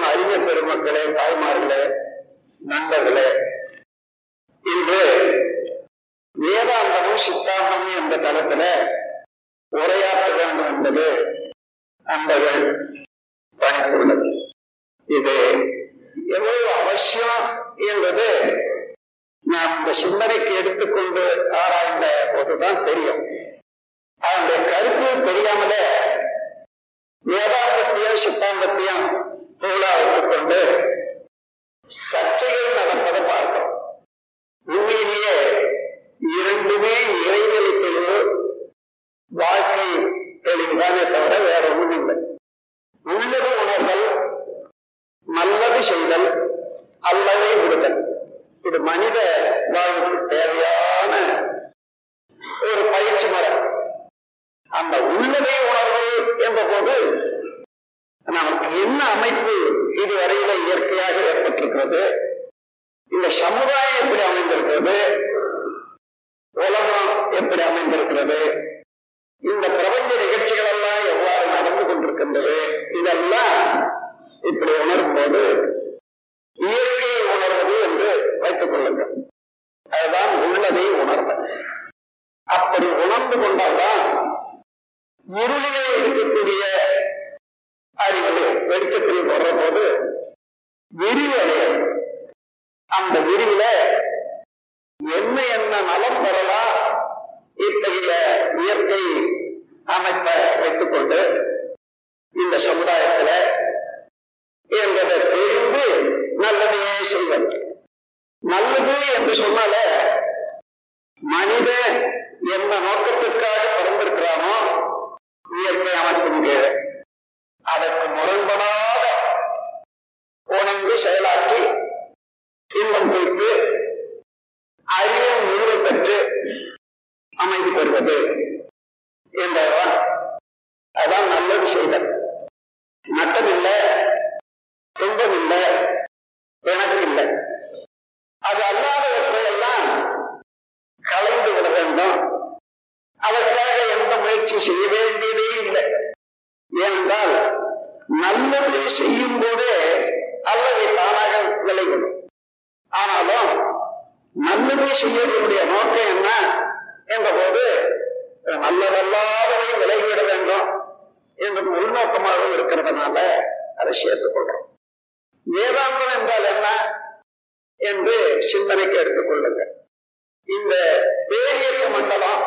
பெருமக்களே தாய்மார்களே நண்பர்களே. இன்று வேதாந்தமும் சித்தாந்தமும் என்ற தளத்துல உரையாற்ற வேண்டும் என்பது அன்பர்கள் பணித்துள்ளது. இது எவ்வளவு அவசியம் என்பது நாம் இந்த சிந்தனைக்கு எடுத்துக்கொண்டு ஆராய்ந்த போதுதான் தெரியும். அதனுடைய கருத்து தெரியாமலே வேதாந்தத்தையும் சித்தாந்தத்தையும் நூலா வைத்துக்கொண்டு சர்ச்சைகள் நடப்பதை பார்க்கிறோம். உண்மையிலேயே இரண்டுமே இறைநிலை தெளிவு வாழ்க்கை தெளிவுதானே தவிர வேற ஒன்றும் இல்லை. உள்ளது உணர்தல் நல்லது செய்தல் அல்லவே விடுதல். இது மனித வாழ்வுக்கு தேவையான ஒரு பயிற்சி முறை. என்ன அமைப்பு இதுவரையில இயற்கையாக ஏற்பட்டிருக்கிறது. இந்த சமுதாயம் எப்படி அமைந்திருக்கிறது? உலகம் எப்படி அமைந்திருக்கிறது? இந்த பிரபஞ்ச நிகழ்ச்சிகள் எல்லாம் எவ்வாறு நடந்து கொண்டிருக்கின்றது? இதெல்லாம் இப்படி உணரும் போது இயற்கையை உணர்வது என்று வைத்துக் கொள்ளுங்கள். அதுதான் உள்ளதை உணர்வது அப்படி உணர்ந்து கொண்டால்தான் இருளிலே இருக்கக்கூடிய வெளிச்சத்தில் வர்ற போது விரிவு அடையும் அந்த விரிவில என்ன என்ன நலம் பெறலாம் இத்தகைய இயற்கை அமைப்பை வைத்துக்கொண்டு இந்த சமுதாயத்துல என்பதை தெரிந்து நல்லதே செய்வது நல்லது என்று சொன்னால மனிதன் என்ன நோக்கத்திற்காக பிறந்திருக்கிறானோ அமைதி பெறுவது என்பவர் அதான் நல்லது செய்தல். நட்டமில்லை துன்பம் இல்லை எனக்கு இல்லை அது அல்லாதவற்றையெல்லாம் கலைந்து விட வேண்டும். அதற்காக எந்த முயற்சி செய்ய வேண்டியதே இல்லை. ஏனென்றால் நல்லது செய்யும் போதே அல்லது தானாக விளைவிடும். ஆனாலும் நல்லது செய்யக்கூடிய நோக்கம் என்ன? என்ற போது நல்லதல்லாதவை விலகிவிட வேண்டும் என்பது உள்நோக்கமாக இருக்கிறதுனால அதை சேர்த்துக் கொள்றோம். வேதாந்தம் என்றால் என்ன என்று சிந்தனைக்கு எடுத்துக்கொள்ளுங்கள் இந்த பேரியக்க மண்டலம்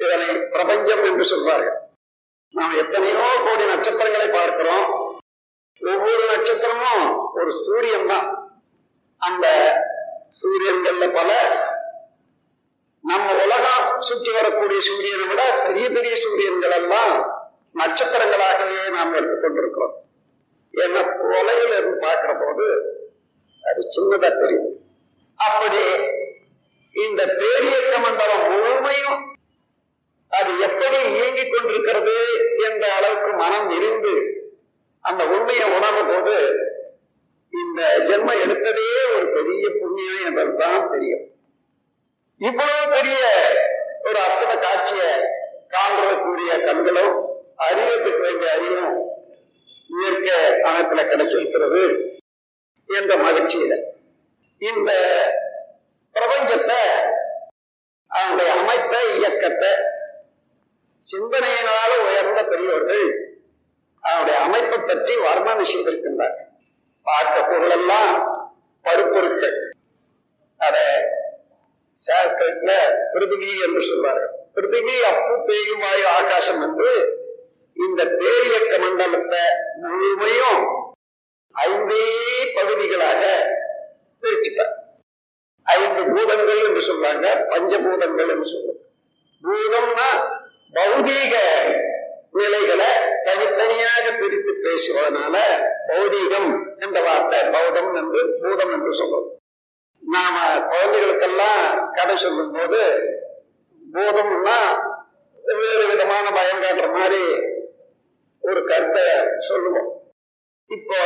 இதனை பிரபஞ்சம் என்று சொல்வார்கள். நாம் எத்தனையோ கோடி நட்சத்திரங்களை பார்க்கிறோம். ஒவ்வொரு நட்சத்திரமும் ஒரு சூரியன் தான். அந்த சூரியன்கள்ல பல சுற்றி வரக்கூடிய சூரியனை விட பெரிய பெரிய சூரியன்கள் எல்லாம் நட்சத்திரங்களாகவே நாம் எடுத்துக்கொண்டிருக்கிறோம். என்ன கொலையில இருந்து பார்க்கிற போது அது சின்னதா தெரியும். அப்படி இந்த பேரியக்க மண்டலம் முழுமையும் அது எப்படி இயங்கிக் கொண்டிருக்கிறது என்ற அளவுக்கு மனம் இருந்து அந்த உண்மையை உணரும் போது இந்த ஜென்ம எடுத்ததே ஒரு பெரிய புண்ணியம் என்பதுதான் தெரியும். இவ்வளவு பெரிய ஒரு அற்புத காட்சியை காண்றதுக்குரிய கண்களும் அறியத்துக்கு வேண்டிய அறிவும் இயற்கை அமைப்புல கிடைச்சிருக்கிறது என்ற மகிழ்ச்சியில. இந்த பிரபஞ்சத்தை அவனுடைய அமைப்பை இயக்கத்தை சிந்தனையினால உயர்ந்த பெரியவர்கள் அவனுடைய அமைப்பை பற்றி வர்ணனை செய்திருக்கின்றார்கள். பார்த்த பொருள் எல்லாம் பருப்பொருட்கள். அத பிருத்திவி என்று சொல்வார்கள். பிருத்திவி அப்பு பேயும் வாயு ஆகாசம் என்று இந்த பேரியக்க மண்டலத்தை முழுமையும் ஐந்தே பகுதிகளாக பிரிச்சுட்டார். ஐந்து பூதங்கள் என்று சொல்றாங்க பஞ்சபூதங்கள் என்று சொல்றாங்க பூதம்னா பௌதீக நிலைகளை தனித்தனியாக பிரித்து பேசுவதனால பௌதீகம் என்ற வார்த்தை பௌதம் என்று பூதம் என்று சொல்றோம் நாம குழந்தைகளுக்கெல்லாம் கதை சொல்லும் போது பூதம்னா வேறு விதமான பயம் காட்டுற மாதிரி ஒரு கருத்தை சொல்லுவோம். இப்போ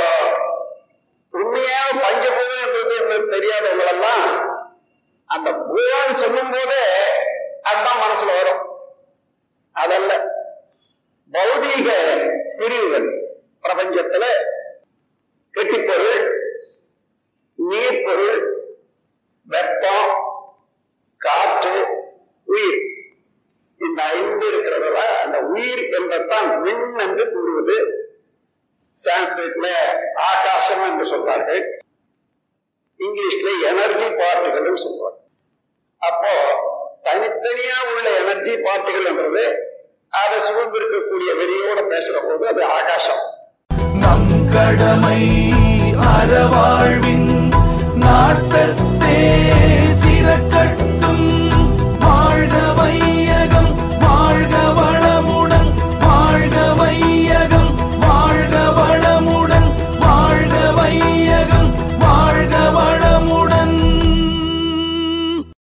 உண்மையா பஞ்சபூதம் என்றது தெரியாதவங்களெல்லாம் அந்த பூதம் சொல்லும் போதே அதுதான் மனசுல வரும். அதல்ல. பௌதீக பிரிவுகள் பிரபஞ்சத்துல என்று கூறுவது சான்ஸ்கிரிட்ல ஆகாசம் என்று சொல்வார்கள். இங்கிலீஷ்ல எனர்ஜி பார்ட்டிகள் சொல்வார்கள். அப்போ தனித்தனியா உள்ள எனர்ஜி பார்ட்டிகள் என்றது அதை சூழ்ந்திருக்கக்கூடிய வெளியோட பேசுற போது அது ஆகாசம். நம் கடமை அறவாழ்வின் நாட்டத்தே